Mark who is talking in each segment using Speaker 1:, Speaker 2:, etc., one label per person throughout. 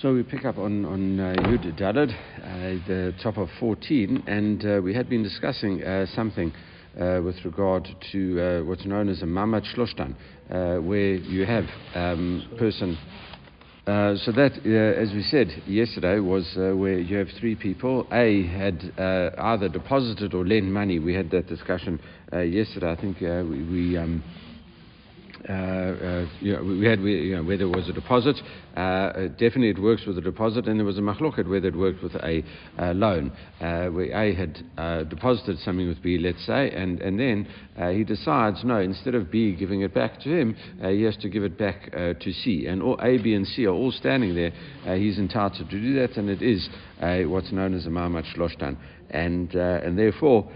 Speaker 1: So we pick up on, on uh, Yud Dalad, uh, the top of 14, and uh, we had been discussing uh, something uh, with regard to uh, what's known as a Mamad Shloshtan, uh, where you have um, person. So that, as we said yesterday, was where you have three people. A had either deposited or lent money. We had that discussion yesterday. I think we, we um, uh, uh, you know, we had we, you know, whether it was a deposit. Uh, definitely, it works with a deposit, and there was a machloket whether it worked with a uh, loan. Uh, where A had uh, deposited something with B, let's say, and and then he decides no, instead of B giving it back to him, he has to give it back to C, and all A, B, and C are all standing there. he's entitled to do that, and it is what's known as a mamad shloshtan, and and therefore.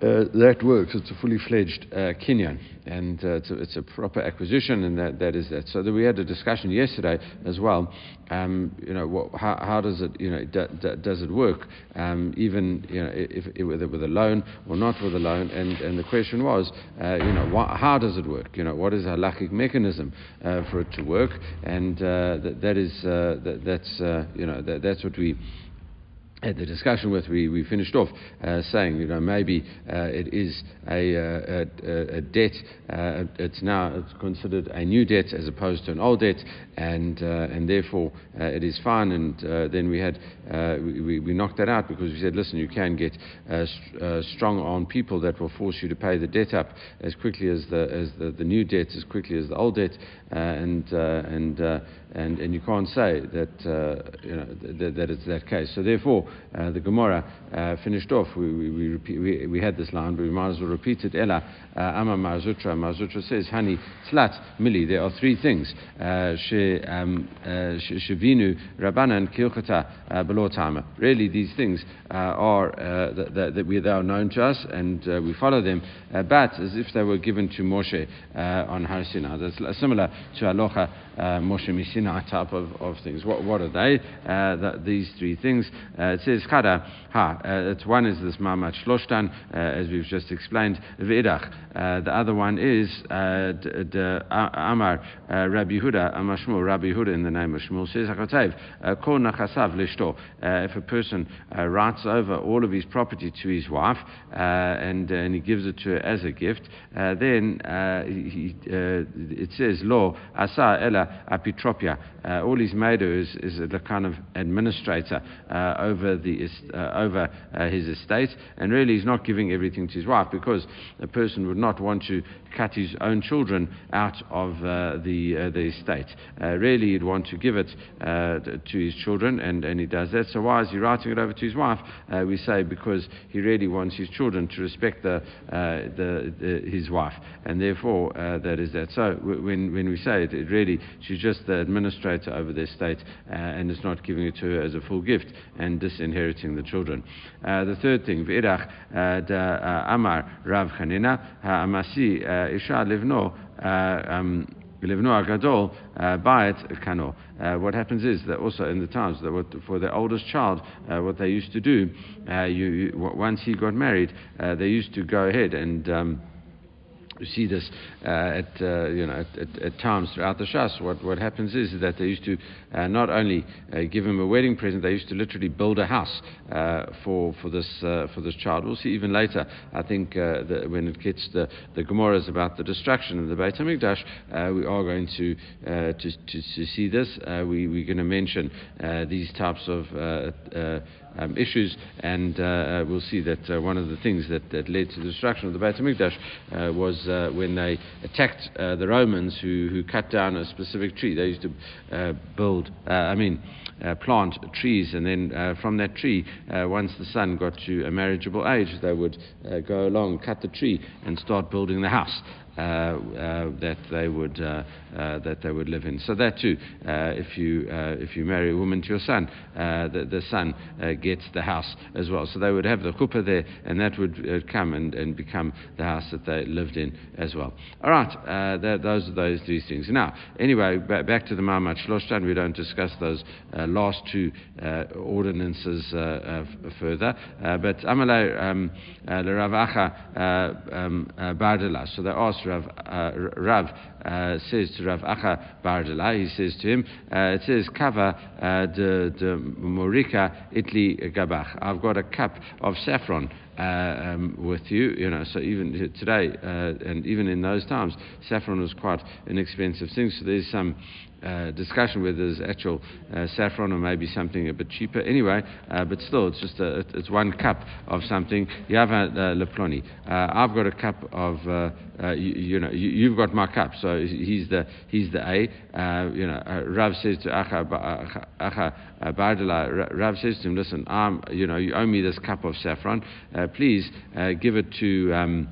Speaker 1: Uh, that works. It's a fully fledged uh, kinyan, and uh, it's, a, it's, a, proper acquisition, and that, that is that. So we had a discussion yesterday as well. Um, you know, what, how, how, does it, you know, d- d- does it work? Um, even you know, if, if, whether with a loan or not with a loan, and, and the question was, uh, you know, wh- how does it work? You know, what is a halachic mechanism uh, for it to work? And uh, that, that is that, that's you know that, that's what we at the discussion with, we, we finished off uh, saying, you know, maybe uh, it is a, uh, a, a debt, uh, it's now it's considered a new debt as opposed to an old debt, and, uh, and therefore it is fine. And then we had, we, we knocked that out because we said, listen, you can get st- strong on people that will force you to pay the debt up as quickly as the, as the, the new debt, as quickly as the old debt, and, and, and, and you can't say that, you know, th- that it's that case. So therefore, uh, the Gemara uh, finished off. We, we, we, repeat, we, we, had this line, but we might as well repeat it. Ella, uh, Ama Mar Zutra. Marzutra says, Hani, Tzlat, Mili. There are three things. Uh, um, uh, Rabbanan, Kilchata, uh, Belotama. Really, these things uh, are uh, that, that, they are known to us and we follow them, but as if they were given to Moshe on Har Sinai. That's similar to Aloha Moshe Misina type of, of things. What, what are they? The, these three things. it says, Chada, ha, one is this Mamad Shloshtan, as we've just explained, V'idach. Uh, the other one is uh, the Amar uh, Rabbi Huda, Amar Rabbi Huda in the name of Shmuel says, uh, Kol Nachasav Lishto. Uh, if a person uh, writes over all of his property to his wife and, and he gives it to her as a gift, then he, it says, Lo Asa Ella Apitropia. All he's made is, is the kind of administrator over, the, over his estate, and really he's not giving everything to his wife because a person would not not want to cut his own children out of uh, the, uh, the estate. Uh, really, he'd want to give it uh, to his children, and, and he does that. So, why is he writing it over to his wife? Uh, we say because he really wants his children to respect the, the, the his wife, and therefore that is that. So, when, when we say it, it really, she's just the administrator over the estate and is not giving it to her as a full gift and disinheriting the children. the third thing, V'irach Amar Rav Chanina, Agadol Bayit Kano. What happens is that also in the times that for the oldest child, uh, what they used to do, uh, you, you, once he got married, uh, they used to go ahead and um, you see this uh, at, uh, you know, at, at, at, times throughout the Shas. What, what happens is that they used to uh, not only uh, give him a wedding present, they used to literally build a house uh, for, for, this, uh, for this child. We'll see even later, I think, the, when it gets the, the Gemara's about the destruction of the Beit HaMikdash, we are going to, to, to, to, see this. we, we're going to mention these types of um, issues, and uh, uh, we'll see that uh, one of the things that, that, led to the destruction of the Beit HaMikdash uh, was uh, when they attacked uh, the Romans who, who cut down a specific tree. They used to build, I mean, plant trees, and then from that tree, once the son got to a marriageable age, they would go along, cut the tree, and start building the house. Uh, uh, that they would uh, uh, that they would live in. So that too, uh, if you uh, if you marry a woman to your son, the, the son gets the house as well. So they would have the chuppah there, and that would come and, and become the house that they lived in as well. All right, those are those three things. Now, anyway, b- back to the Mamad Shloshtan. We don't discuss those last two ordinances further, but Amalei um, Rav Acha um, Bardela. So they asked Rav, uh, Rav uh, says to Rav Acha Bardala, he says to him, uh, it says, Kava uh, de, de Morika Itli Gabach. I've got a cup of saffron. Uh, um, with you, you know, so even today uh, and even in those times, saffron was quite an expensive thing. So there's some uh, discussion whether there's actual uh, saffron or maybe something a bit cheaper. Anyway, uh, but still, it's just a, it's one cup of something. Yava uh, leploni. Uh, I've got a cup of you, you, know you, have got my cup. So he's the he's the A. you know, Rav says to Acha Acha Bardala. Rav says to him, listen, I'm, you know you owe me this cup of saffron. please give it to. Um,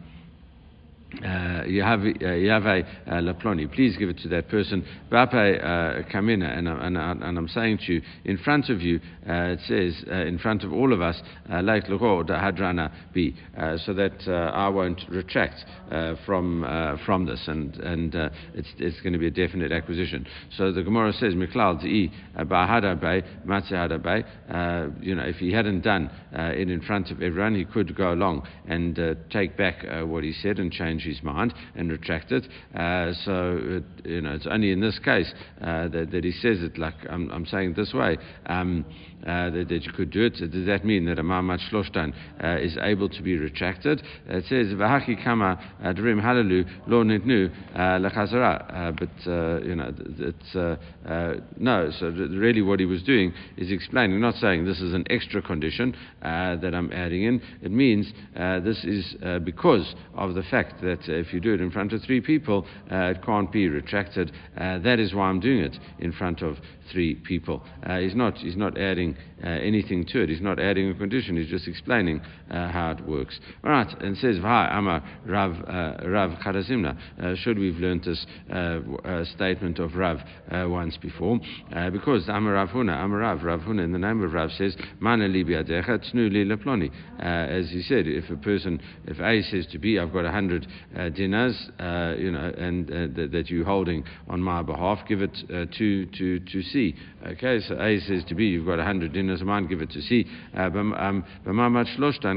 Speaker 1: uh, have uh, a uh, laploni. Please give it to that person. Bape uh, kamina, and, uh, and, uh, and I'm saying to you, in front of you, it says in front of all of us, like hadrana bi, so that I won't retract from from this, and and it's it's going to be a definite acquisition. So the Gemara says miklal zi bahada bay bay. You know, if he hadn't done it in front of everyone, he could go along and take back what he said and change his mind and retract it. Uh, so, it, you know, it's only in this case uh, that, that, he says it like I'm, I'm saying it this way. Um, uh, that, that, you could do it. Does that mean that a Ma'amad Shloshtan uh, is able to be retracted? it says, V'haki kama uh, drim halalu lo nitnu uh, lechazara. Uh, but, you know, it's, no, so really what he was doing is explaining, not saying this is an extra condition that I'm adding in. It means this is because of the fact that if you do it in front of three people, it can't be retracted. that is why I'm doing it in front of three people. Uh, he's, not, he's not adding Uh, anything to it. He's not adding a condition. He's just explaining uh, how it works. All right, and says, V'hai Amar Rav, uh, Rav Charazimna. Uh, should we've learned this uh, uh statement of Rav uh, once before? because Amar Rav Huna, Amar Rav, Rav Huna in the name of Rav says, Mana li biadecha tznu li leploni. As he said, if a person, if A says to B, I've got a hundred dinars, you know, and th- that you're holding on my behalf, give it to, to, to C C. Okay, so A says to B, you've got a hundred dinars a man, give it to C. Uh, um,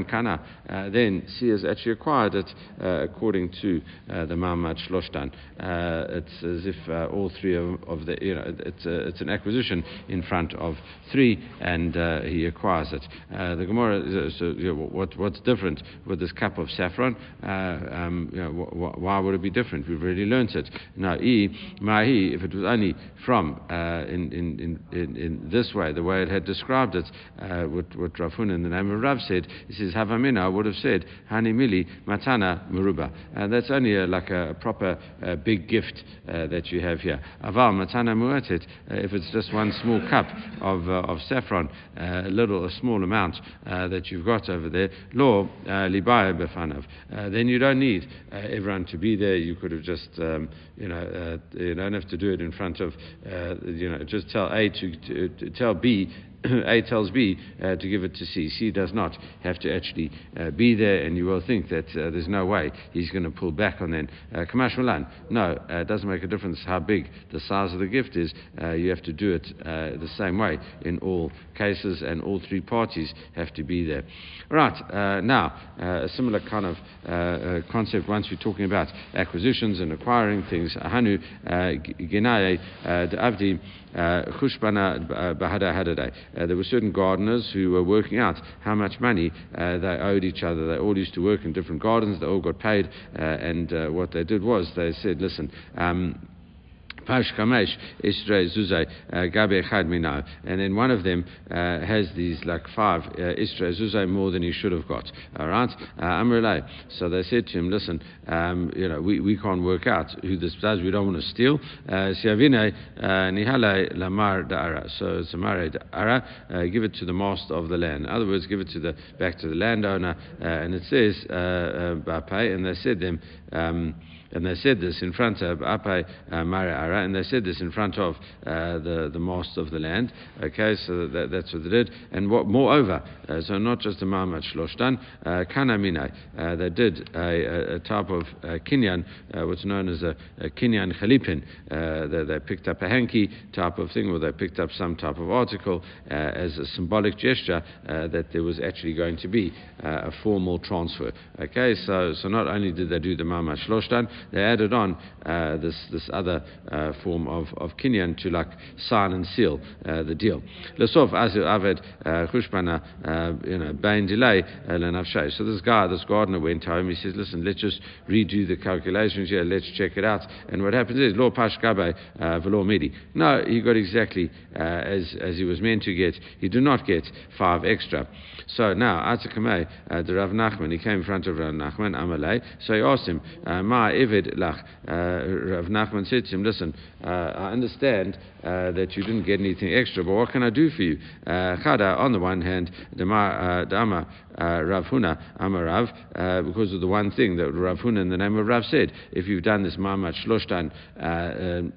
Speaker 1: kana. Uh, then C has actually acquired it uh, according to uh, the Mamad Shloshtan. Uh, it's as if uh, all three of, of, the, you know, it's, it's an acquisition in front of three, and he acquires it. the Gemara, so you know, what, what's different with this cup of saffron? Um, you know, wh- wh- why would it be different? We've already learnt it. Now, E, Mahi, if it was only from in in, in, in, this way, the way it had described it, uh, what, what Rav Huna in the name of Rav said, he says, Havamina would have said, Hani Mili Matana Muruba. And that's only a, like a, a proper uh, big gift uh, that you have here. Aval Matana Muatit, uh, if it's just one small cup of, uh, of saffron, uh, a little, a small amount that you've got over there, Lo Libaya Befanav, then you don't need everyone to be there. You could have just, um, you know, you don't have to do it in front of, you know, just tell A to, to, to tell B a tells B uh, to give it to C. C does not have to actually uh, be there, and you will think that uh, there's no way he's going to pull back on then. Uh, Kamash Malan, no, uh, it doesn't make a difference how big the size of the gift is. Uh, you have to do it the same way in all cases, and all three parties have to be there. Right, now, a similar kind of concept once we're talking about acquisitions and acquiring things. Hanu Ginaye Avdi. Chushbana Bahada Hadadai. Uh, there were certain gardeners who were working out how much money uh, they owed each other. They all used to work in different gardens, they all got paid, uh, and uh, what they did was they said, listen, um, Pash Kamesh Istre Zuzai uh, Gabe Chad Minau. And then one of them uh, has these like five uh, Istre Zuzai more than he should have got. All right? Uh, Amrulai. So they said to him, listen, um, you know, we, we can't work out who this does. We don't want to steal. Siavine Nihale Lamar Da'ara. So Samare Da'ara, give it to the master of the land. In other words, give it to the back to the landowner. and it says, uh, and they said them, um, and they said this in front of Apai uh, Mara and they said this in front of uh, the, the master of the land. Okay, so that, that's what they did. And what, moreover, uh, so not just a Ma'amad Shloshtan, uh, Kanaminai, uh, they did a, a, type of uh, kinyan, uh, what's known as a, a kinyan chalipin. They, they, picked up a hanky type of thing, or they picked up some type of article as a symbolic gesture that there was actually going to be a formal transfer. Okay, so, so not only did they do the Ma'amad Mama Shloshtan, they added on uh, this, this other uh, form of, of kinyan to like sign and seal uh, the deal. Lesof Azu Aved Chushbana, you know, Bain delay So this guy, this gardener went home, he says, listen, let's just redo the calculations here, let's check it out. And what happens is, Law Pash Gabe, Velo Midi. No, he got exactly as, as he was meant to get. He did not get five extra. So now, Atzakameh, uh, the Rav Nachman, he came in front of Rav Nachman, Amalei. So he asked him, uh, Ma Ivid Lach. Uh, Rav Nachman him, Listen, uh, I understand uh, that you didn't get anything extra, but what can I do for you? Eh, Chada, on the one hand, Dama eh, Rav Huna, Amarav, because of the one thing that Rav Huna in the name of Rav said. If you've done this Mamad Shloshtan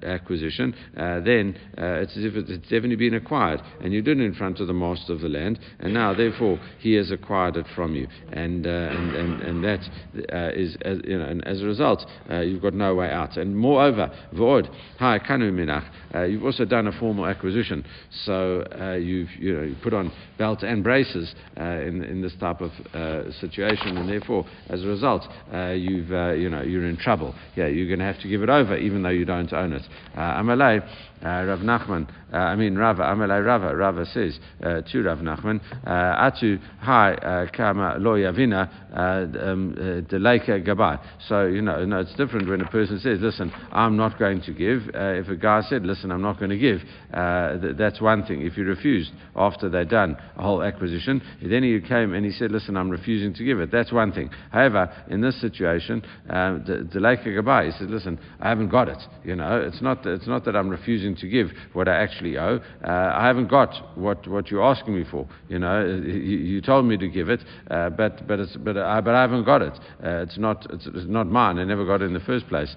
Speaker 1: acquisition, then it's as if it's definitely been acquired, and you did it in front of the master of the land, and now, therefore, he has acquired it from you. And, and, and, and that is, as, you know, and as a result, you've got no way out. And moreover, V'od, hi, kanu minach, you've also done a formal acquisition. So uh, you've you know, you put on belt and braces uh, in, in this type of uh, situation, and therefore, as a result, uh, you've, uh, you know, you're in trouble. Yeah, you're going to have to give it over, even though you don't own it. Amalei, Rav Nachman, Uh, I mean Rava, Amalei Rava, Rava says uh, to Rav Nachman, uh, Atu Hai Kama Lo Yavina um, Deleka Gabai. So, you know, no, it's different when a person says, listen, I'm not going to give. if a guy said, listen, I'm not going to give. Uh, th- that's one thing. If you refused after they'd done a whole acquisition, then he came and he said, listen, I'm refusing to give it. That's one thing. However, in this situation, uh, the Gabai, he said, listen, I haven't got it. You know, it's not, it's not that I'm refusing to give what I actually owe. Uh, I haven't got what, what you're asking me for. You know, you, you told me to give it, uh, but, but, it's, but, uh, but I haven't got it. Uh, it's, not, it's, it's, not mine. I never got it in the first place.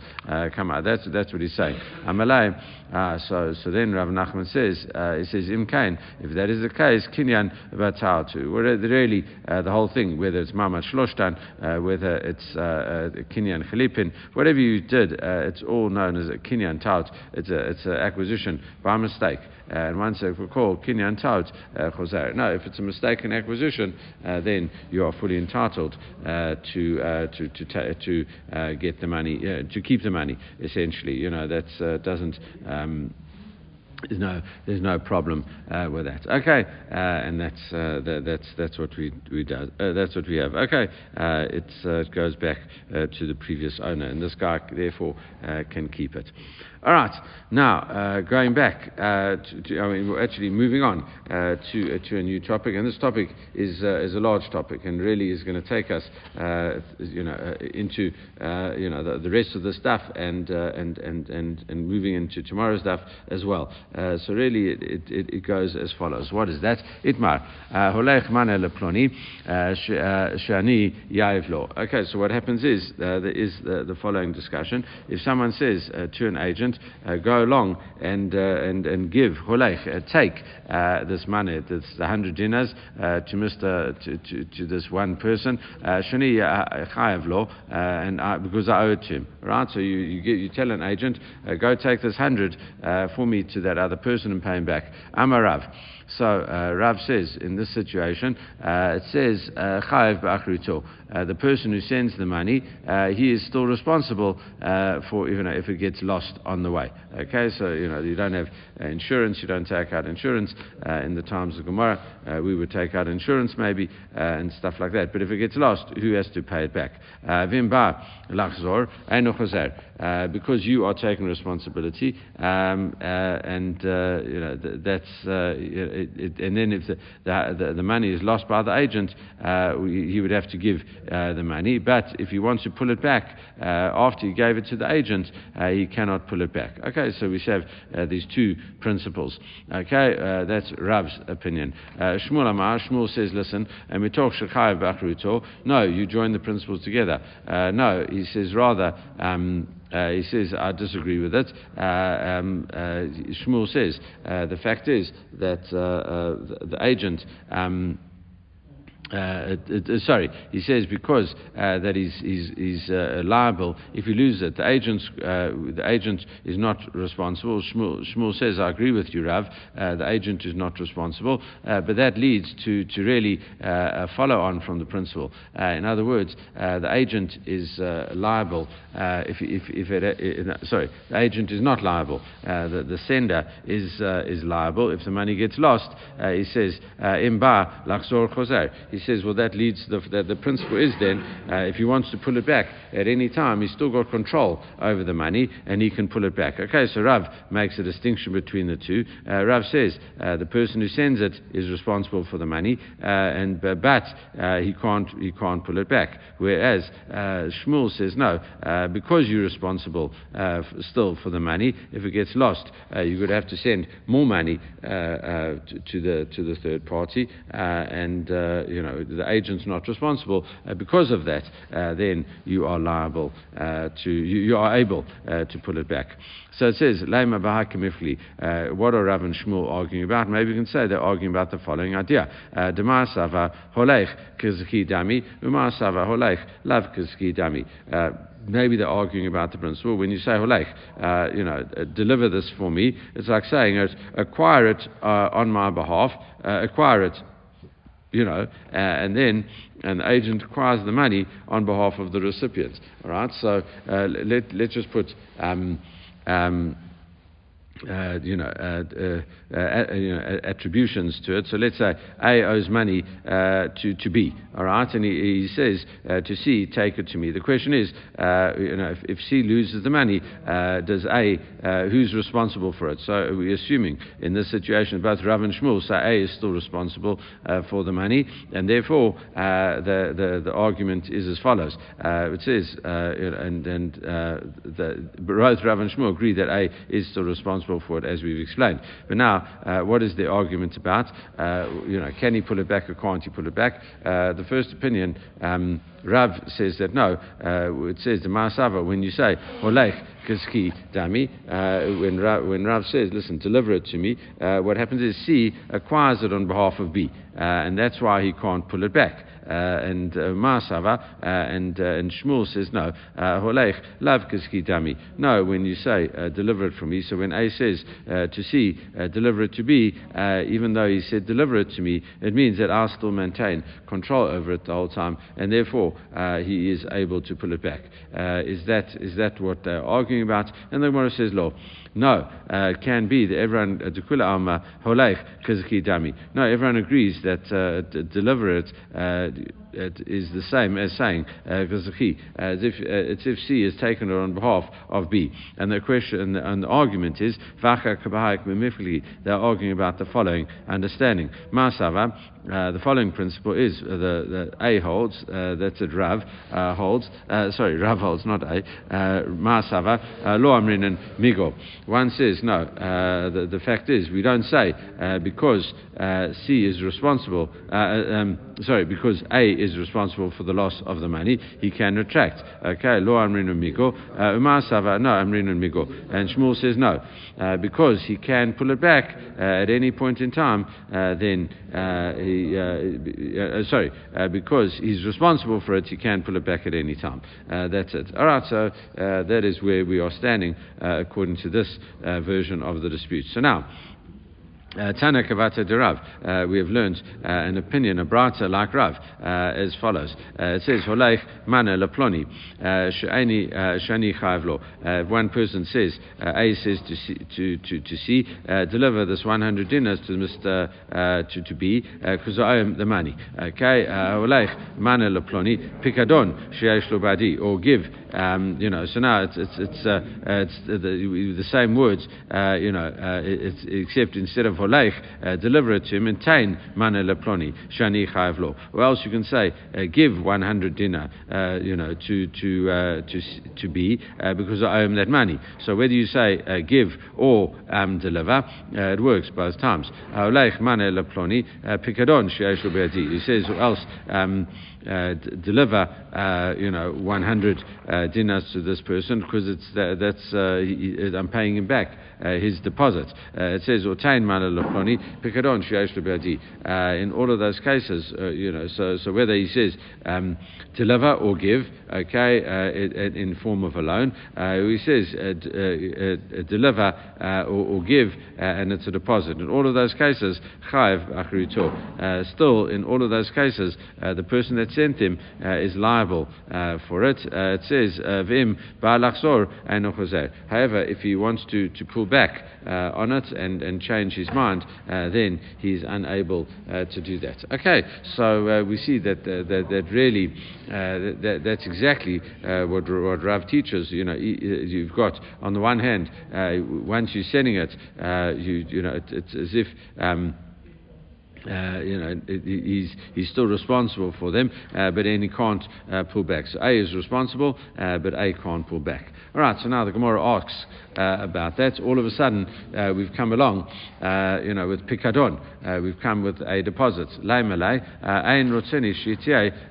Speaker 1: come on, that's, that's what he's saying. Amalei, uh, so, so then Rav Nachman says, uh, he says, Im Kain, if that is the case, Kinyan Batautu. Really, uh, the whole thing, whether it's Mama Shloshtan, uh, whether it's uh, uh, Kinyan Chalipin, whatever you did, it's all known as a Kinyan Taut. It's an it's a acquisition by mistake. and once they call Kinyan Taut Choser. No, if it's a mistaken acquisition, then you are fully entitled to, to, to, ta- to get the money, to keep the money, essentially. You know, that doesn't. Um, there's no, there's no problem uh, with that. Okay, uh, and that's, uh, that, that's, that's what we, we do. Uh, that's what we have. Okay, uh, uh, it goes back to the previous owner, and this guy therefore can keep it. All right, now uh, going back uh, to, to, I mean, actually moving on uh, to, uh, to a new topic, and this topic is, uh, is a large topic and really is going to take us, uh, you know, into you know the, the, rest of the stuff and, and, and, and, and moving into tomorrow's stuff as well. so really, it, it, it, goes as follows. What is that? Itmar. Okay, so what happens is there is the, the following discussion. If someone says to an agent uh, go along and, uh, and, and give, holech, uh, take uh, this money, this 100 dinars, uh, to Mr. To, to, to, this one person, shani chayav lo, and I, because I owe it to him, right? So you, you, get, you tell an agent, go take this 100 for me to that other person and pay him back. Amarav. So uh, Rav says in this situation, uh, it says uh, chayiv ba'achruto. Uh, the person who sends the money, uh, he is still responsible for even if it gets lost on the way. Okay, so you know you don't have insurance, you don't take out insurance in the times of Gemara. we would take out insurance maybe and stuff like that. But if it gets lost, who has to pay it back? Vimba lachzor because you are taking responsibility, um, and you know th- that's it, it, and then if the, the, the, money is lost by the agent, uh, he would have to give uh, the money. But if he wants to pull it back uh, after he gave it to the agent, uh, he cannot pull it back. Okay, so we have uh, these two principles. Okay, uh, that's Rav's opinion. Shmuel Amar, Shmuel says, listen, and we talk Shechayev Bachruto. No, you join the principles together. no, he says rather. Um, uh, he says, I disagree with it. Uh, um, uh, Shmuel says, uh, the fact is that uh, uh, the, the, agent. Um, uh, uh, sorry, he says because uh, that he's, he's uh, liable if he loses it. The agent, uh, the agent is not responsible. Shmuel, Shmuel, says, I agree with you, Rav. Uh, the agent is not responsible, but that leads to, to really follow on from the principle. in other words, the agent is liable if, if, if it, sorry, the agent is not liable. the, the sender is, is liable if the money gets lost. he says, imba lachzor choser he says, well, that leads the, the, the principle is then, uh, if he wants to pull it back at any time, he's still got control over the money and he can pull it back. Okay, so Rav makes a distinction between the two. Uh, Rav says uh, the person who sends it is responsible for the money, uh, and uh, but uh, he can't he can't pull it back. Whereas Shmuel says no, because you're responsible f- still for the money. If it gets lost, you would have to send more money to, to, the to the third party, and you know know, the agent's not responsible uh, because of that, uh, then you are liable uh, to, you, you, are able to pull it back. So it says, Lema Bahakimifli, what are Rav and Shmuel arguing about? Maybe you can say they're arguing about the following idea. Demar Sava Holech Dami, Umar Sava Lav Dami maybe they're arguing about the principle. When you say holech, uh, you know, deliver this for me, it's like saying, acquire it uh, on my behalf, acquire it you know, uh, and then an agent acquires the money on behalf of the recipient. All right, so uh, let, let's just put. Um, um, uh, you know, uh, uh, uh you know, attributions to it. So let's say A owes money uh, to, to B, all right, and he, he says uh, to C, take it to me. The question is, you know, if, if, C loses the money, does A, who's responsible for it? So we're assuming in this situation, both Rav and Shmuel say A is still responsible for the money, and therefore the, the, the argument is as follows. it says, and, and the, both Rav and Shmuel agree that A is still responsible for it, as we've explained. But now, uh, what is the argument about? Uh, you know, can he pull it back or can't he pull it back? Uh, the first opinion, um, Rav says that no. It says the Masava when you say Olech Kiski Dami, when Rav, when Rav says, listen, deliver it to me, what happens is C acquires it on behalf of B, and that's why he can't pull it back. Uh, and uh, Masava, uh, and, uh, and Shmuel says, no, uh, Holech, lav dami. No, when you say, uh, deliver it from me, so when A says to C, deliver it to B, even though he said, deliver it to me, it means that I still maintain control over it the whole time, and therefore he is able to pull it back. is, that, is that what they're arguing about? And the Gemara says, Lo. No, uh, can be that everyone kizki dami. No, everyone agrees that uh, d- deliver it. Uh, it is the same as saying uh, as if uh, it's if C is taken on behalf of B. And the question and the, argument is they're arguing about the following understanding. Masava, uh, the following principle is uh, the, the A holds, uh, that's it, Rav uh, holds, uh, sorry, Rav holds, not A, Masava, Lo Amrin and Migo. One says, no, the, the fact is, we don't say because C is responsible, um, sorry, because A is responsible for the loss of the money, he can retract. Okay, Lo Amrin Migo. Uh, Masava, no, Amrin Migo. And Shmuel says, no, uh, because he can pull it back uh, at any point in time, then he uh, uh, sorry, uh, because he's responsible for it, he can pull it back at any time. that's it. All right, so that is where we are standing according to this version of the dispute. So now, uh, Tana Kavata Derav, uh, we have learned uh, an opinion, a braita like Rav, as follows. it says, Holeich mana laploni, shani chayv One person says, A says to to, to, to see deliver this 100 dinars to Mr. to, to B, because I owe the money. Okay, Holeich mana laploni, pikadon sheyesh badi, or give um, you know, so now it's it's it's, uh, it's the, the, same words, uh, you know, uh, it's, except instead of holeich, uh, deliver it to him, maintain mana leploni shani chayav lo. Or else you can say, uh, give 100 dinar, uh, you know, to to to to be because I owe him that money. So whether you say give or um, deliver, it works both times. Holeich mana leploni pikadon sheyesh lo He says, or else. Um, uh, d- deliver, uh, you know, 100 uh, dinars to this person because it's uh, that's uh, he, uh, I'm paying him back his deposit. it says, "Ortain mana Lafloni, Pikadon Sheyesh In all of those cases, uh, you know, so, so whether he says um, deliver or give, okay, in, in, form of a loan, he says deliver or, or, give, and it's a deposit. In all of those cases, Chayiv. Still, in all of those cases, the person that sent him is liable for it. it says, Vim Ba'alachzor However, if he wants to, to pull back uh, on it and, and change his mind, uh, then he's unable uh, to do that. Okay, so uh, we see that, uh, that, that, really uh, that, that's exactly what, what Rav teaches. You know, you've got on the one hand, once you're sending it, you, you know, it, it's as if. Um, uh, you know, he's, he's still responsible for them, uh, but then he can't uh, pull back. So A is responsible, uh, but A can't pull back. All right, so now the Gemara asks uh, about that. All of a sudden, uh, we've come along, you know, with Pikadon. we've come with a deposit. Ein rotzeni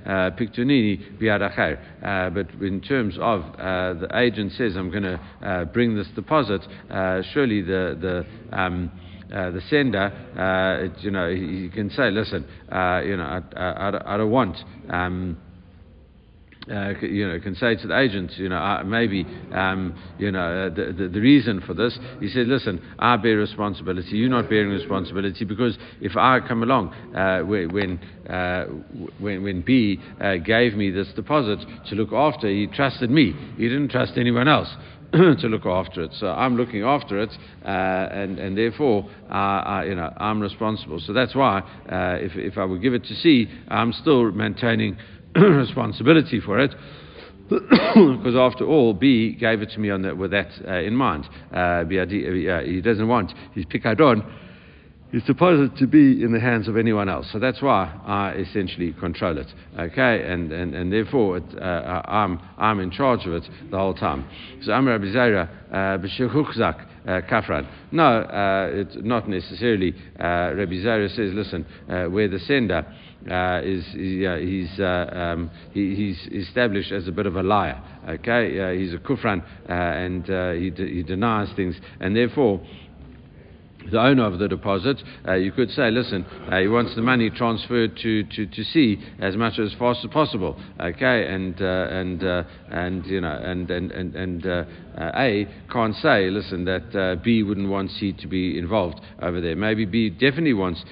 Speaker 1: piktunini biadacher. But in terms of the agent says, I'm going to bring this deposit, surely the, the um, uh, the sender, uh, it, you know, he, can say, listen, uh, you know, I, I, I don't want. Um, uh, you know, can say to the agent, you know, uh, maybe, um, you know, uh, the, the, the, reason for this. He said, listen, I bear responsibility. You're not bearing responsibility because if I come along uh, when, uh, when, when B gave me this deposit to look after, he trusted me. He didn't trust anyone else. to look after it. So I'm looking after it, uh, and, and therefore, uh, I, you know, I'm responsible. So that's why, uh, if, if I would give it to C, I'm still maintaining responsibility for it. because after all, B gave it to me on the, with that uh, in mind. Uh, he doesn't want his pikadon is supposed to be in the hands of anyone else. So that's why I essentially control it. Okay, and, and, and therefore it, uh, I'm, I'm in charge of it the whole time. So I'm Rabbi Zeira, uh, uh, kafran. No, uh, it's not necessarily. Uh, Rabbi says, listen, uh, where the sender is, he's, um, he, he's established as a bit of a liar. Okay, he's a kufran and he, de- he denies things, and therefore the owner of the deposit, uh, you could say, listen, uh, he wants the money transferred to, to, to C as much as fast as possible, okay? And uh, and uh, and you know, and and and, and uh, uh, A can't say, listen, that B wouldn't want C to be involved over there. Maybe B definitely wants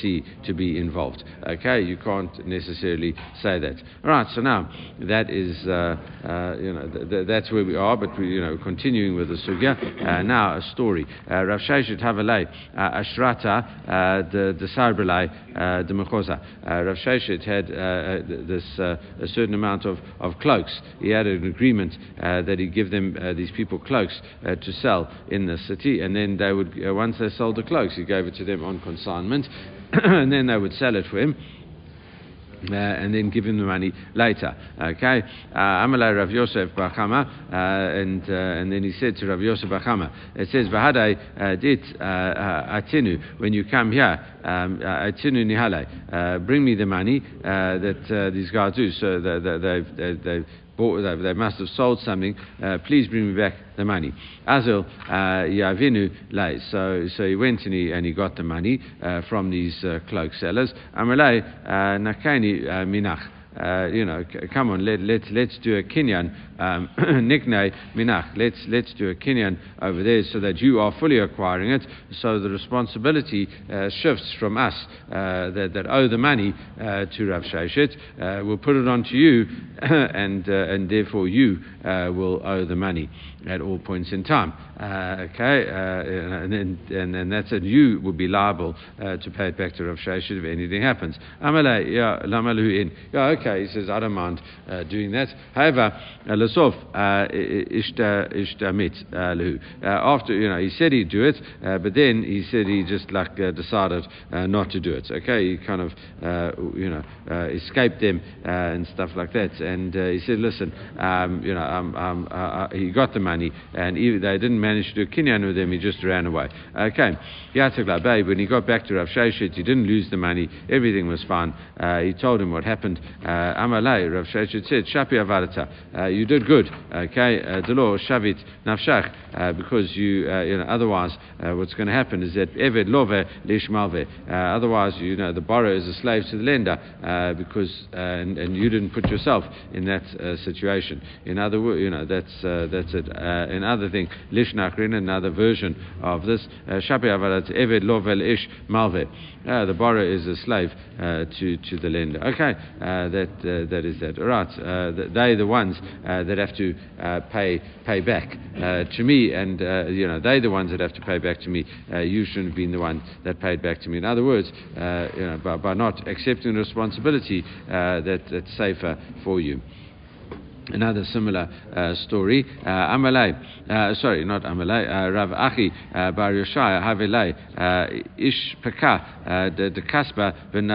Speaker 1: C to be involved, okay? You can't necessarily say that. All right. So now that is, you know, th- th- that's where we are. But we, you know, continuing with the sugya. now a story. Rav Sheshet Havalei uh, Ashrata, uh, the the Sarbalai, uh, the Mechosa. Uh, Rav Sheshet had uh, uh, this a certain amount of, of cloaks. He had an agreement that he'd give them these people cloaks to sell in the city, and then they would once they sold the cloaks, he gave it to them on consignment, and then they would sell it for him. Uh, and then give him the money later. Okay, uh, Amalai Rav Yosef bar Chama, uh, and uh, and then he said to Rav Yosef bar Chama, it says Vahadai dit atinu when you come here um, atinu nihale, bring me the money that these guys do. So they, they, they, they've bought, they must have sold something. Uh, please bring me back the money. Azil uh, Yavinu lay. So, so he went and he, and he got the money uh, from these uh, cloak sellers. Amalei uh, Nakani Minach uh, you know, c- come on, let, let's, let's do a kinyan, um, minach, let's, let's do a kinyan over there so that you are fully acquiring it, so the responsibility uh, shifts from us uh, that, that owe the money uh, to Rav Sheshet, uh, we'll put it on to you, and, uh, and therefore you will owe the money at all points in time. okay, and, and, and, that's it, you will be liable to pay it back to Rav Sheshet if anything happens. Yeah, okay okay, he says, I don't mind uh, doing that. However, uh, Lasof uh, ishtamit uh, uh, uh, lehu. After, you know, he said he'd do it, uh, but then he said he just like decided not to do it. Okay, he kind of, you know, escaped them and stuff like that. And he said, listen, um, you know, he got the money, and he, they didn't manage to do kinyan with him, he just ran away. Okay, when he got back to Rav Sheshet, he didn't lose the money, everything was fine. he told him what happened. Uh, Amalei, Rav Sheshet said, Shapi Avarata, uh, you did good, okay, uh, Delo Shavit Nafshach, because you, you know, otherwise, what's going to happen is that Eved Love Lish Malve, otherwise, you know, the borrower is a slave to the lender, because, and, and you didn't put yourself in that situation. In other words, you know, that's, that's it. another thing, Lish Nachrin, another version of this, Shapi Avarat Eved Love Ish Malve. Uh, the borrower is a slave uh, to, to the lender. Okay, uh, that, uh, that is that. All right, uh, they're the ones uh, that have to pay, pay back to me, and you know, they're the ones that have to pay back to me. you shouldn't have been the one that paid back to me. In other words, you know, by, by not accepting the responsibility, that, that's safer for you. Another similar uh, story. Uh, Amalei, uh, sorry, not Amalei, uh, Rav Achi uh, Bar Yoshai Havilei uh, Ish Pekah the Kasba Ben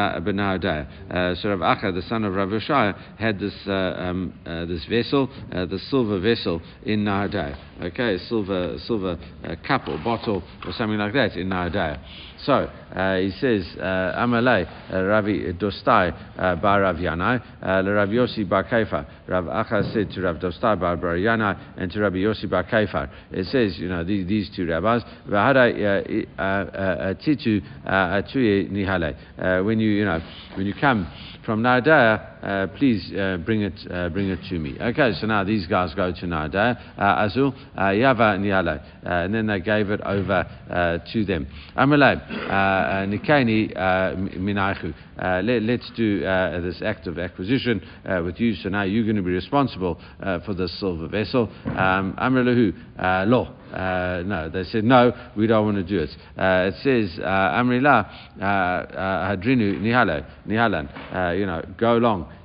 Speaker 1: So Rav Acha, the son of Rav Yoshai, had this um, this vessel, the silver vessel in Nahadai. Okay, silver silver cup or bottle or something like that in Nahadai. So uh, he says, uh, Amalei, uh, Ravi Dostai uh, Bar Rav Yanai, Rav Yossi Bar Kefar. Rav Acha said to Rav Dostai Bar Bar Yanai and to Rabbi Yossi Bar Kefar. It says, you know, these, these two rabbis, Titu Nihale. When you, you know, when you come from Nehardea, uh, please uh, bring it uh, bring it to me. Okay, so now these guys go to Nehardea, uh, Azul, uh, Yava Niale, uh, and then they gave it over to them. Amalei, Nikani Minachu. Let's do this act of acquisition with you. So now you're going to be responsible for this silver vessel. Um, Amrelahu, law. Uh, no, they said, no, we don't want to do it. It says, Amrila Hadrinu Nihale, Nihalan, you know, go along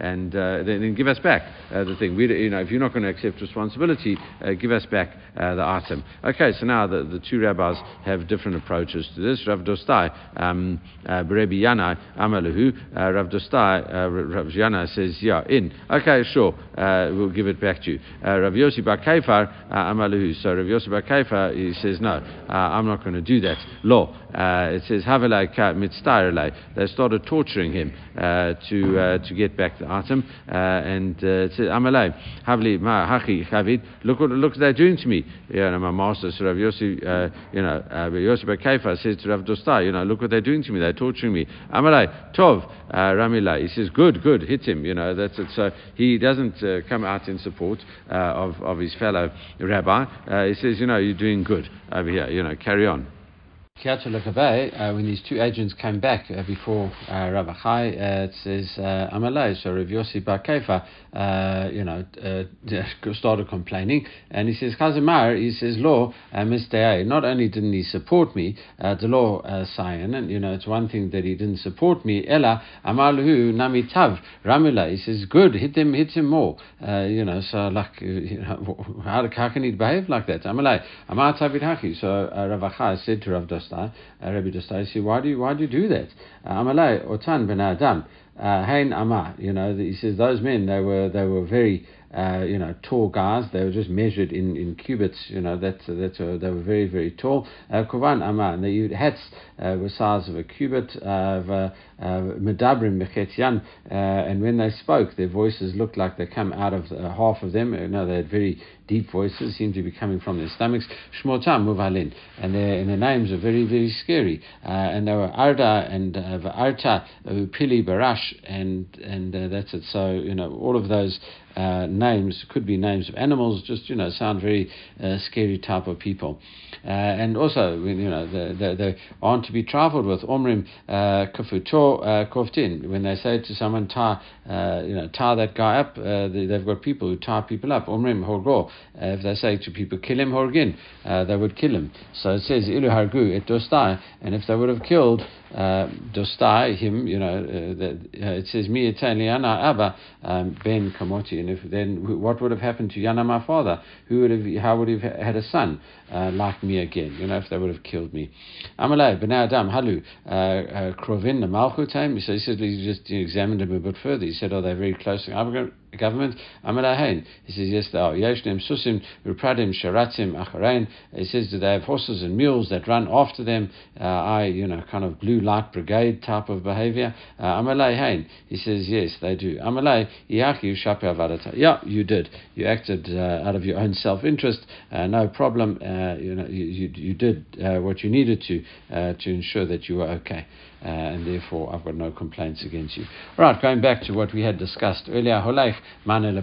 Speaker 1: and uh, then, then, give us back uh, the thing. We, you know, if you're not going to accept responsibility, uh, give us back uh, the item. Okay, so now the, the two rabbis have different approaches to this. Rav Dostai, um, uh, Berebi Yanai, Amalahu, uh, Rav Dostai, Rav Yanai says, yeah, in. Okay, sure, we'll give it back to you. Rav Yossi Bar Kefar, Amalahu. So Rav Yossi Bar Kefar, he says, no, I'm not going to do that. Law. it says, Havelai Ka They started torturing him to, to get back the atom, uh, and uh, it says, Amalei, Havli, Ma, Hachi, Chavid, look what, look they're doing to me. You know, my master, Sir Rav Yossi, uh, you know, uh, Yossi Kaifa says to Rav Dostai, you know, look what they're doing to me, they're torturing me. I'm Amalei, Tov, uh, Ramila, he says, good, good, hit him, you know, that's it. So he doesn't uh, come out in support uh, of, of his fellow rabbi. Uh, he says, you know, you're doing good over here, you know, carry on.
Speaker 2: Kiatu uh, when these two agents came back uh, before uh, Rabbi Chai, uh, it says uh, Amalei, so Rav Yossi Bar Kefa, uh, you know, uh, started complaining, and he says Chazimar, he says, Law, uh, Mr. Not only didn't he support me, uh, the law uh, Sion, and you know, it's one thing that he didn't support me. Ella Amalhu Nami Tav Ramila, he says, good, hit him, hit him more. Uh, you know, so like, you know, how, how can he behave like that? Amalei, Amar Tavid Haki. So uh, Rav Chai said to Rav Dostai, uh, Rabbi Dostai, said, why do you, why do you do that? Uh, Amalei, Otan ben Adam, uh, Hein Amah, you know, he says those men, they were, they were very, uh, you know, tall guys. They were just measured in, in cubits. You know, that's that's a, they were very very tall. Uh, Kuvan Aman. The hats uh, were size of a cubit. Uh, Medabrim Mechetyan. And when they spoke, their voices looked like they come out of half of them. Know, they had very deep voices, seemed to be coming from their stomachs. Shmotam Muvalin. And their and names are very very scary. and they were Arda and Arta, Pili Barash, and and that's it. So you know, all of those uh, names could be names of animals, just you know, sound very uh, scary type of people. Uh, and also, you know, they, they, aren't to be trifled with. Omrim uh, kafuto uh, koftin. When they say to someone, tie, uh, you know, tie that guy up, they, have got people who tie people up. Omrim horgo. If they say to people, kill him horgin, they would kill him. So it says ilu hargu et dostai. And if they would have killed uh, dostai him, you know, uh, that, uh, it says mi Yana Abba ben Kamoti, and if then what would have happened to Yana, my father? Who would have, how would have had a son uh, like me again? You know, if they would have killed me. Amalei ben Adam halu uh, uh, krovin malchutim. So he said he just examined him a bit further. He said, "Oh, they're very close." Government? He says, yes, they are. Yeshnem Susim, Rupradim, Sharatim, Acharein. He says, do they have horses and mules that run after them? Uh, I, you know, kind of blue light brigade type of behavior. Uh, Amalahain. He says, yes, they do. Amalai, Yachi, Shape Avadata. Yeah, you did. You acted uh, out of your own self interest. Uh, no problem. Uh, you know, you, you, you did uh, what you needed to to ensure that you were okay. Uh, and therefore I've got no complaints against you. Right, going back to what we had discussed earlier, Holech Mane.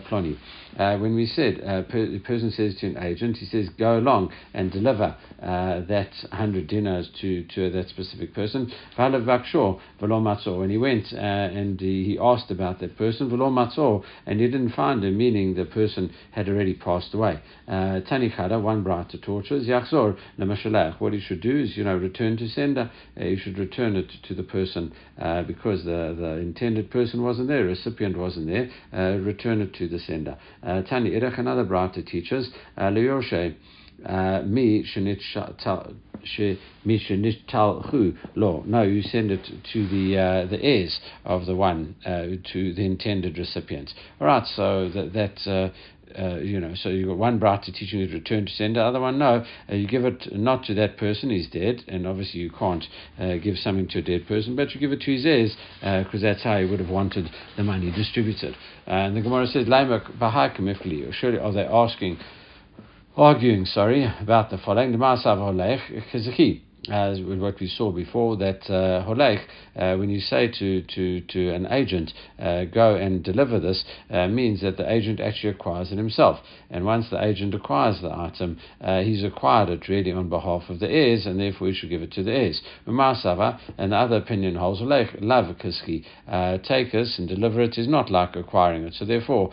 Speaker 2: Uh, when we said uh, per, the person says to an agent, he says, go along and deliver uh, that 100 dinars to, to that specific person. And he went uh, and he asked about that person, and he didn't find him, meaning the person had already passed away. Uh, Tanichada, one bright to tortures, What he should do is, you know, return to sender. Uh, you should return it to the person because the, the intended person wasn't there, recipient wasn't there. return it to the sender. Uh, Tani Irach, another braita teaches, uh, Leoshe, uh, mi talhu law. No, you send it to the uh, the heirs of the one uh, to the intended recipient. All right, so that that. Uh, uh, you know, so you've got one braita teaching you to return to sender, other one no. Uh, you give it not to that person, he's dead, and obviously you can't uh, give something to a dead person, but you give it to his heirs because uh, that's how he would have wanted the money distributed. and the Gemara says, Surely are they asking, arguing, sorry, about the following? The Ma'asav Holech, as with what we saw before, that uh, uh, when you say to, to, to an agent, uh, go and deliver this, uh, means that the agent actually acquires it himself. And once the agent acquires the item, uh, he's acquired it really on behalf of the heirs, and therefore he should give it to the heirs. Umasava, and the other opinion holds holech, lavakaski, uh, take this and deliver it is not like acquiring it. So therefore,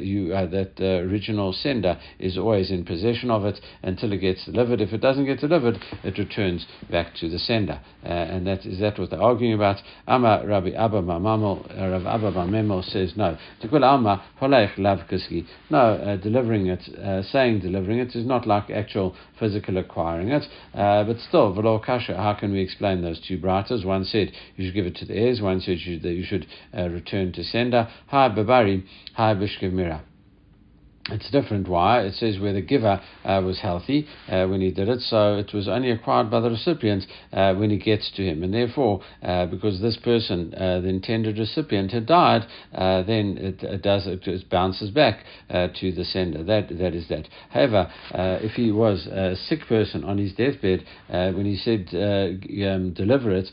Speaker 2: you that the original sender is always in possession of it until it gets delivered. If it doesn't get delivered, it returns returns back to the sender. Uh, and that is that what they're arguing about. Amma Rabbi Abba Mamamel, uh, Rabbi Abba Mamemel says no. No, uh, delivering it, uh, saying delivering it is not like actual physical acquiring it. Uh, but still, Velo Kasha, how can we explain those two braitas? One said you should give it to the heirs, one said you, that you should uh, return to sender. Hi Babari, hi Bishkev It's different. Why? It says where the giver uh, was healthy uh, when he did it, so it was only acquired by the recipient uh, when it gets to him. And therefore, uh, because this person, uh, the intended recipient, had died, uh, then it, it, does it, it bounces back to the sender. That that is that. However, if he was a sick person on his deathbed, when he said um, deliver it,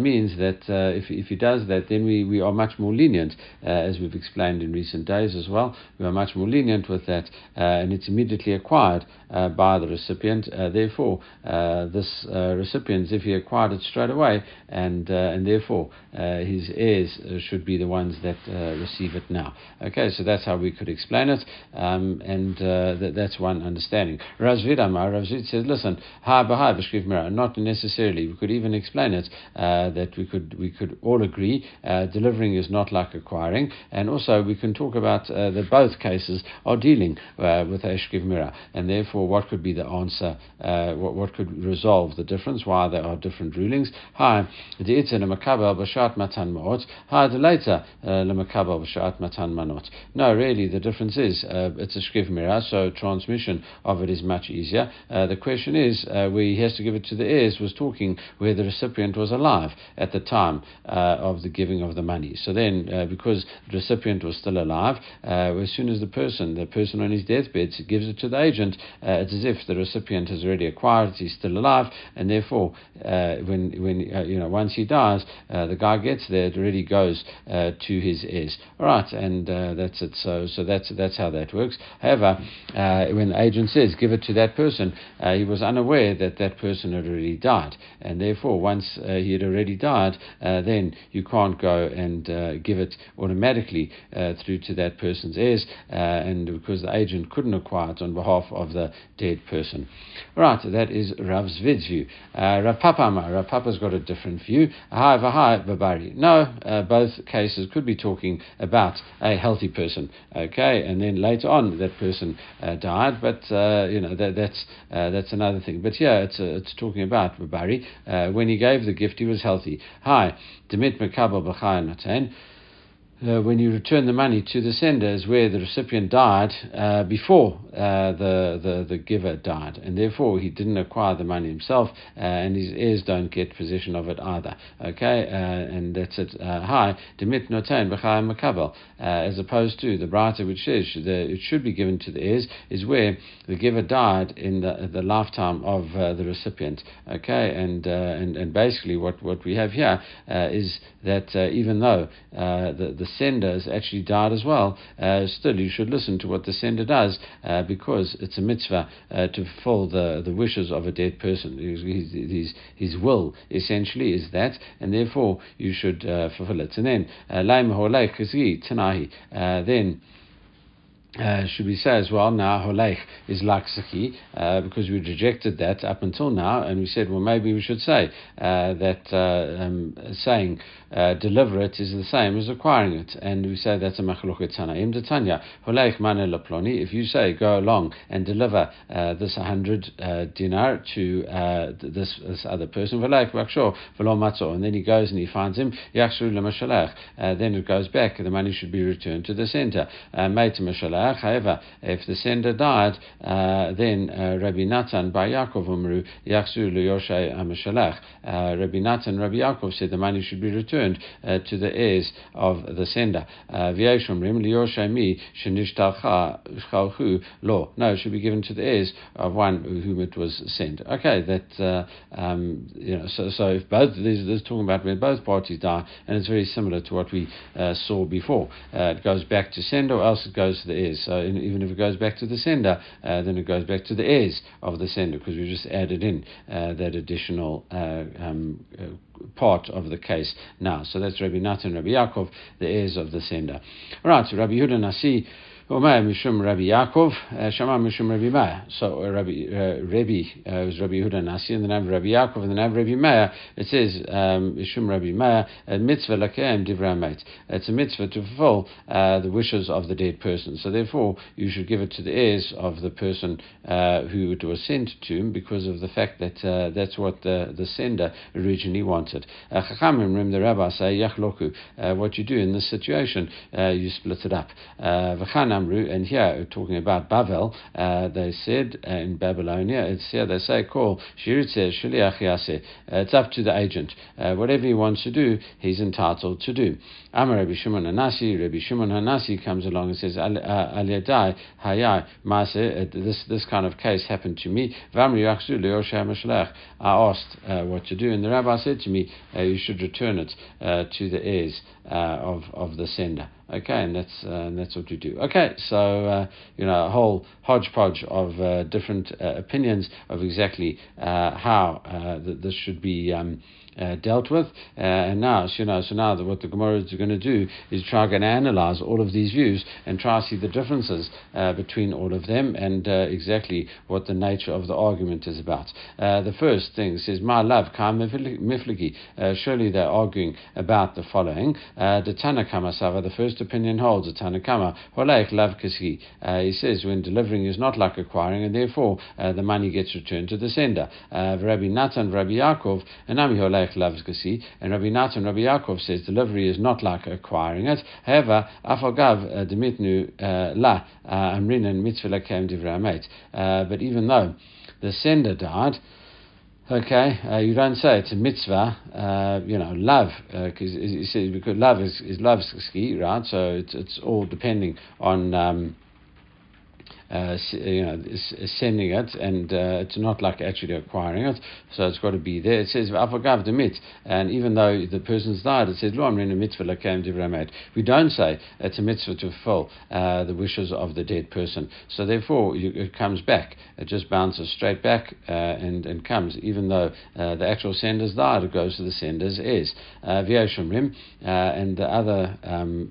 Speaker 2: means that if if he does that, then we, we are much more lenient, as we've explained in recent days as well. We are much more lenient with that, uh, and it's immediately acquired uh, by the recipient. Uh, therefore, uh, this uh, recipient, if he acquired it straight away, and uh, and therefore his heirs should be the ones that receive it now. Okay, so that's how we could explain it, um, and th- that's one understanding. Rav Zvid Amar, Rav Zvid says, listen, not necessarily. We could even explain it that we could we could all agree delivering is not like acquiring, and also we can talk about that both cases are dealing uh, with Eshkiv Mira, and therefore what could be the answer, uh, what, what could resolve the difference, why there are different rulings. Hi, the Itzin Makabel Bashat Matan Maot, hi, the later Makabel Bashat Matan Manot. No, really, the difference is uh, it's a Shkiv Mira, so transmission of it is much easier. Uh, the question is uh, where he has to give it to the heirs was talking where the recipient was alive at the time uh, of the giving of the money. So then, uh, because the recipient was still alive, as soon as the person, the person on his deathbed gives it to the agent, uh, it's as if the recipient has already acquired it, he's still alive, and therefore, uh, when, when uh, you know, once he dies, uh, the guy gets there, it already goes uh, to his heirs. All right, and uh, that's it. So, so that's, that's how that works. However, when the agent says, give it to that person, he was unaware that that person had already died, and therefore, once he had already died, then you can't go and give it automatically through to that person's heirs, and because the agent couldn't acquire it on behalf of the dead person. Right, that is Rav Zvid's view. Uh, Rav Papa, Rav Papa's got a different view. However, hi, Babari. No, uh, both cases could be talking about a healthy person. Okay, and then later on that person uh, died, but uh, you know that, that's uh, that's another thing. But yeah, it's uh, it's talking about Babari. when he gave the gift, he was healthy. Hi, Demit Mekabel B'chayan uh, when you return the money to the sender is where the recipient died uh, before uh, the, the, the giver died, and therefore he didn't acquire the money himself, uh, and his heirs don't get possession of it either. Okay, uh, and that's it. Uh, hi, demit notain b'chayim makabel, as opposed to the braita which says the, it should be given to the heirs, is where the giver died in the, the lifetime of the recipient. Okay, and, and and basically what, what we have here is that even though the, the sender has actually died as well, uh, still you should listen to what the sender does uh, because it's a mitzvah uh, to fulfill the, the wishes of a dead person. His, his, his will essentially is that, and therefore you should uh, fulfill it. And then, uh, uh, then uh, should we say as well now holech is laksaki uh, because we rejected that up until now and we said well maybe we should say uh, that uh, um, saying uh, deliver it is the same as acquiring it and we say that's a machloket tanaim detanya holech mane if you say go along and deliver uh, this 100 dinar to this, this other person holeich vaksho velo matzo, and then he goes and he finds him He actsul l'mashalach. then it goes back the money should be returned to the sender. uh, However, if the sender died, uh, then uh, Rabbi Natan by Yaakov Umru Yaksu Yoshai Amashalach. Uh, Rabbi Natan, Rabbi Yaakov said the money should be returned uh, to the heirs of the sender. Uh. No, it should be given to the heirs of one whom it was sent. Okay, that uh, um, you know. So, so if both this is talking about when both parties die, and it's very similar to what we saw before. it goes back to sender, or else it goes to the heirs. So even if it goes back to the sender, uh, then it goes back to the heirs of the sender because we just added in uh, that additional uh, um, uh, part of the case now. So that's Rabbi Natan, Rabbi Yaakov, the heirs of the sender. All right, so Rabbi Yehuda Nasi Omar Mishum Rabbi Yaakov, uh, Shama Mishum Rabbi Meir. So uh, Rabbi uh, Rabbi was Rabbi Yehuda Nasi, and the name of Rabbi Yaakov, and the name of Rabbi Meir. It says um, Mishum Rabbi Meir, a mitzvah lakem divrei It's a mitzvah to fulfill uh, the wishes of the dead person. So therefore, you should give it to the heirs of the person who it was sent to, him because of the fact that that's what the, the sender originally wanted. Chachamim Rim the Rabbi say Yachloku. What you do in this situation, you split it up. And here talking about Bavel, uh, they said uh, in Babylonia, it's here they say, call Yaseh. Uh, it's up to the agent. Uh, whatever he wants to do, he's entitled to do. Amar Rabbi Shimon Hanasi, Rabbi Shimon Hanasi comes along and says, Al Yadai Hayai Maase, this, this kind of case happened to me. I asked uh, what to do, and the rabbi said to me, uh, you should return it uh, to the heirs uh, of, of the sender. Okay, and that's uh, and that's what we do. Okay, so uh, you know a whole hodgepodge of uh, different uh, opinions of exactly uh, how uh, th- this should be. Um, uh, dealt with. Uh, and now, so, know, so now what the Gemara is going to do is try and analyze all of these views and try to see the differences uh, between all of them and uh, exactly what the nature of the argument is about. Uh, the first thing says, "My love, mifligi." Uh, surely they're arguing about the following: the Tanakama Sava. The first opinion holds the Tanakama holeik lav. He says when delivering is not like acquiring, and therefore the money gets returned to the sender. Rabbi Natan, Rabbi Yaakov, and Ami holeik and Rabbi Natan, Rabbi Yaakov says delivery is not like acquiring it. However, afagav uh, demitnu uh, la uh, amrinan mitzvah lakem divrei But even though the sender died, Okay, uh, you don't say it's a mitzvah, uh, you know, love, because uh, because love is, is love right? So it's, it's all depending on um, uh, you know, sending it, and uh, it's not like actually acquiring it, so it's got to be there. It says "Afagav demit," and even though the person's died, it says "Lo amrin mitzvah lakem divramet." We don't say it's a mitzvah to fulfill uh, the wishes of the dead person. So therefore, you, it comes back. It just bounces straight back uh, and and comes, even though uh, the actual sender's died. It goes to the sender's heirs. Uh, and the other um,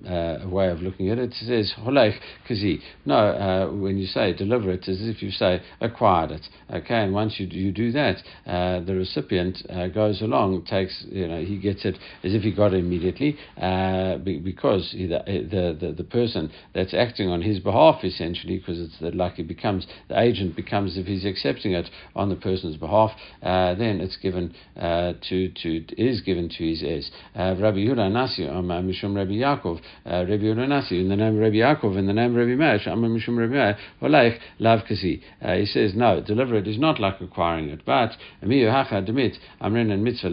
Speaker 2: way of looking at it says "Holech kazi." No, when you you say deliver it, as if you say acquired it. Okay, and once you you do that, uh, the recipient uh, goes along, takes you know he gets it as if he got it immediately, uh, because he, the, the, the the person that's acting on his behalf essentially, because it's the, like he becomes the agent becomes if he's accepting it on the person's behalf, uh, then it's given uh, to to is given to his heirs. Uh, Rabbi Yehuda Nasi, um, Mishum Rabbi Yaakov, Rabbi Yehuda Nasi, in the name of Rabbi Yaakov, in the name of Rabbi Meir, Mishum Rabbi Meir, Lav Kasi. He says no, deliver it is not like acquiring it, but Amiyu Hacha Amrin and Mitzvah.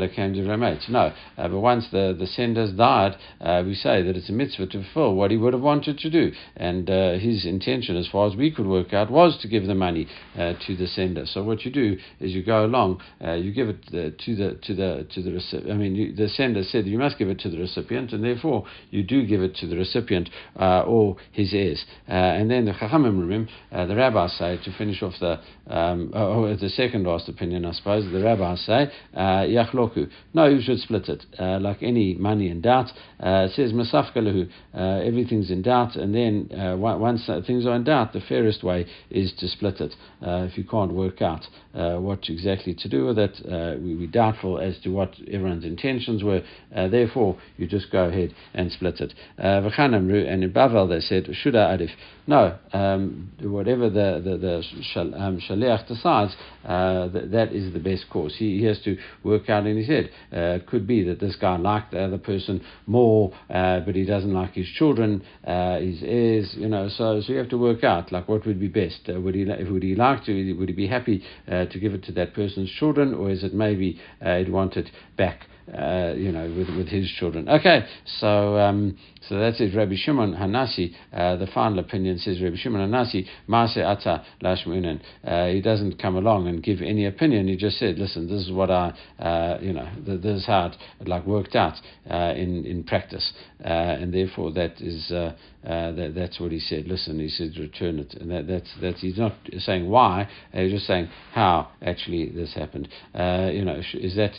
Speaker 2: No, but once the the sender's died, we say that it's a mitzvah to fulfill what he would have wanted to do, and his intention, as far as we could work out, was to give the money uh, to the sender. So what you do is you go along, uh, you give it uh, to the to the to the recipient. I mean, you, the sender said you must give it to the recipient, and therefore you do give it to the recipient uh, or his heirs. Uh, and then the Chachamim uh, the rabbis say to finish off the um, oh, the second last opinion, I suppose the rabbis say Yachloku. no, you should split it uh, like any money in doubt. it says Masafkalahu, everything's in doubt, and then once things are in doubt, the fairest way is to split it. Uh, if you can't work out uh, what exactly to do with it, uh, we, we're doubtful as to what everyone's intentions were. Uh, therefore, you just go ahead and split it. Uh, and in Bavel they said, Shuda Adif. No, um, whatever the, the, the um, Shaliach decides, uh, th- that is the best course. He, he, has to work out in his head. it could be that this guy liked the other person more, but he doesn't like his children, his heirs, you know, so, so you have to work out like what would be best. would he would he like to? Would he be happy uh, to give it to that person's children, or is it maybe uh, he'd want it back? Uh, you know, with, with his children. Okay, so um, so that's it. Rabbi Shimon Hanasi, uh, the final opinion says Rabbi Shimon Hanasi, Maase Ata Lashmunen. Uh, he doesn't come along and give any opinion. He just said, listen, this is what I, uh, you know, this is how it like worked out uh, in in practice, uh, and therefore that is that, that's what he said. Listen, he said return it, and that, that's that's he's not saying why. He's just saying how actually this happened. you know, is that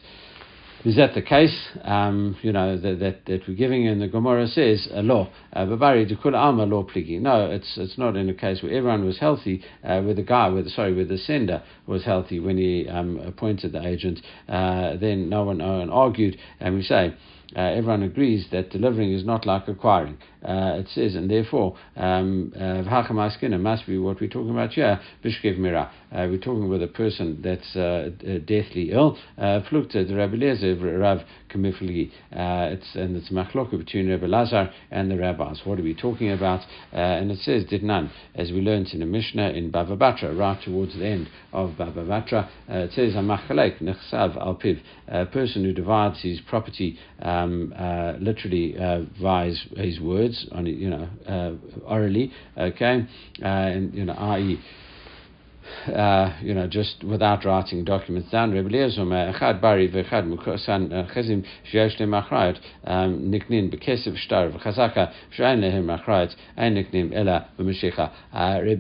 Speaker 2: is that the case? Um, you know, that, that, that we're giving and the Gemara says a law. Uh, Babari de kula alma law pligi. No, it's it's not in a case where everyone was healthy, uh, where the guy, where the, sorry, where the sender was healthy when he um, appointed the agent. Uh, then no one, no one argued, and we say, uh, everyone agrees that delivering is not like acquiring. Uh, it says, and therefore, um, uh, must be what we're talking about here, Bishkev Mira. Uh, we're talking with a person that's uh, deathly ill. Flukta, the Rabbi Rav Kamifli. It's and it's machloka between Rabbi Lazar and the rabbis. What are we talking about? and it says, did none, as we learned in the Mishnah in Bava Batra, right towards the end of Bava Batra. it says, a person who divides his property. Um, uh, literally uh, via his, his, words on you know uh, orally, okay, uh, and you know i.e uh, you know, just without writing documents down. Rebbe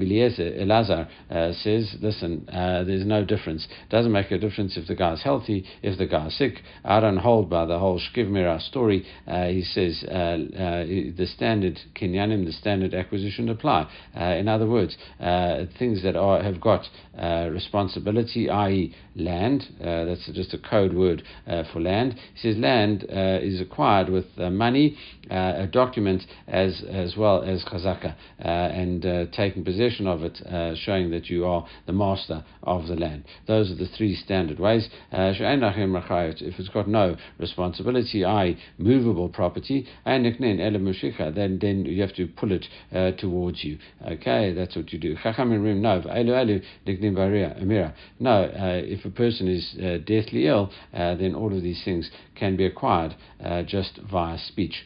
Speaker 2: Eliezer uh, says, listen, uh, there's no difference. Doesn't make a difference if the guy's healthy, if the guy's sick. I don't hold by the whole Shkiv Mirah story. Uh, he says uh, uh, the standard kinyanim, the standard acquisition apply. in other words, things that are have got uh, responsibility, i.e., land. Uh, that's just a code word uh, for land. He says land uh, is acquired with uh, money, uh, a document, as as well as chazaka, and taking possession of it, showing that you are the master of the land. Those are the three standard ways. if it's got no responsibility, i.e., movable property, and then then you have to pull it towards you. Okay, that's what you do. No, uh, if a person is uh, deathly ill, uh, then all of these things can be acquired uh, just via speech.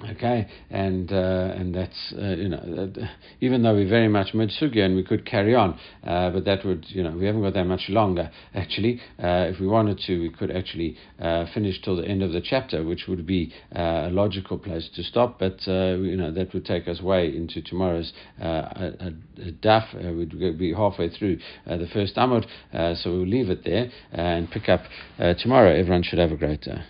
Speaker 2: Okay, and uh, and that's uh, you know uh, even though we're very much midsugya and we could carry on, uh, but that would you know we haven't got that much longer actually. Uh, if we wanted to, we could actually uh, finish till the end of the chapter, which would be a logical place to stop. But you know that would take us way into tomorrow's a, a daf. we'd be halfway through the first amud, so we'll leave it there and pick up tomorrow. Everyone should have a great day.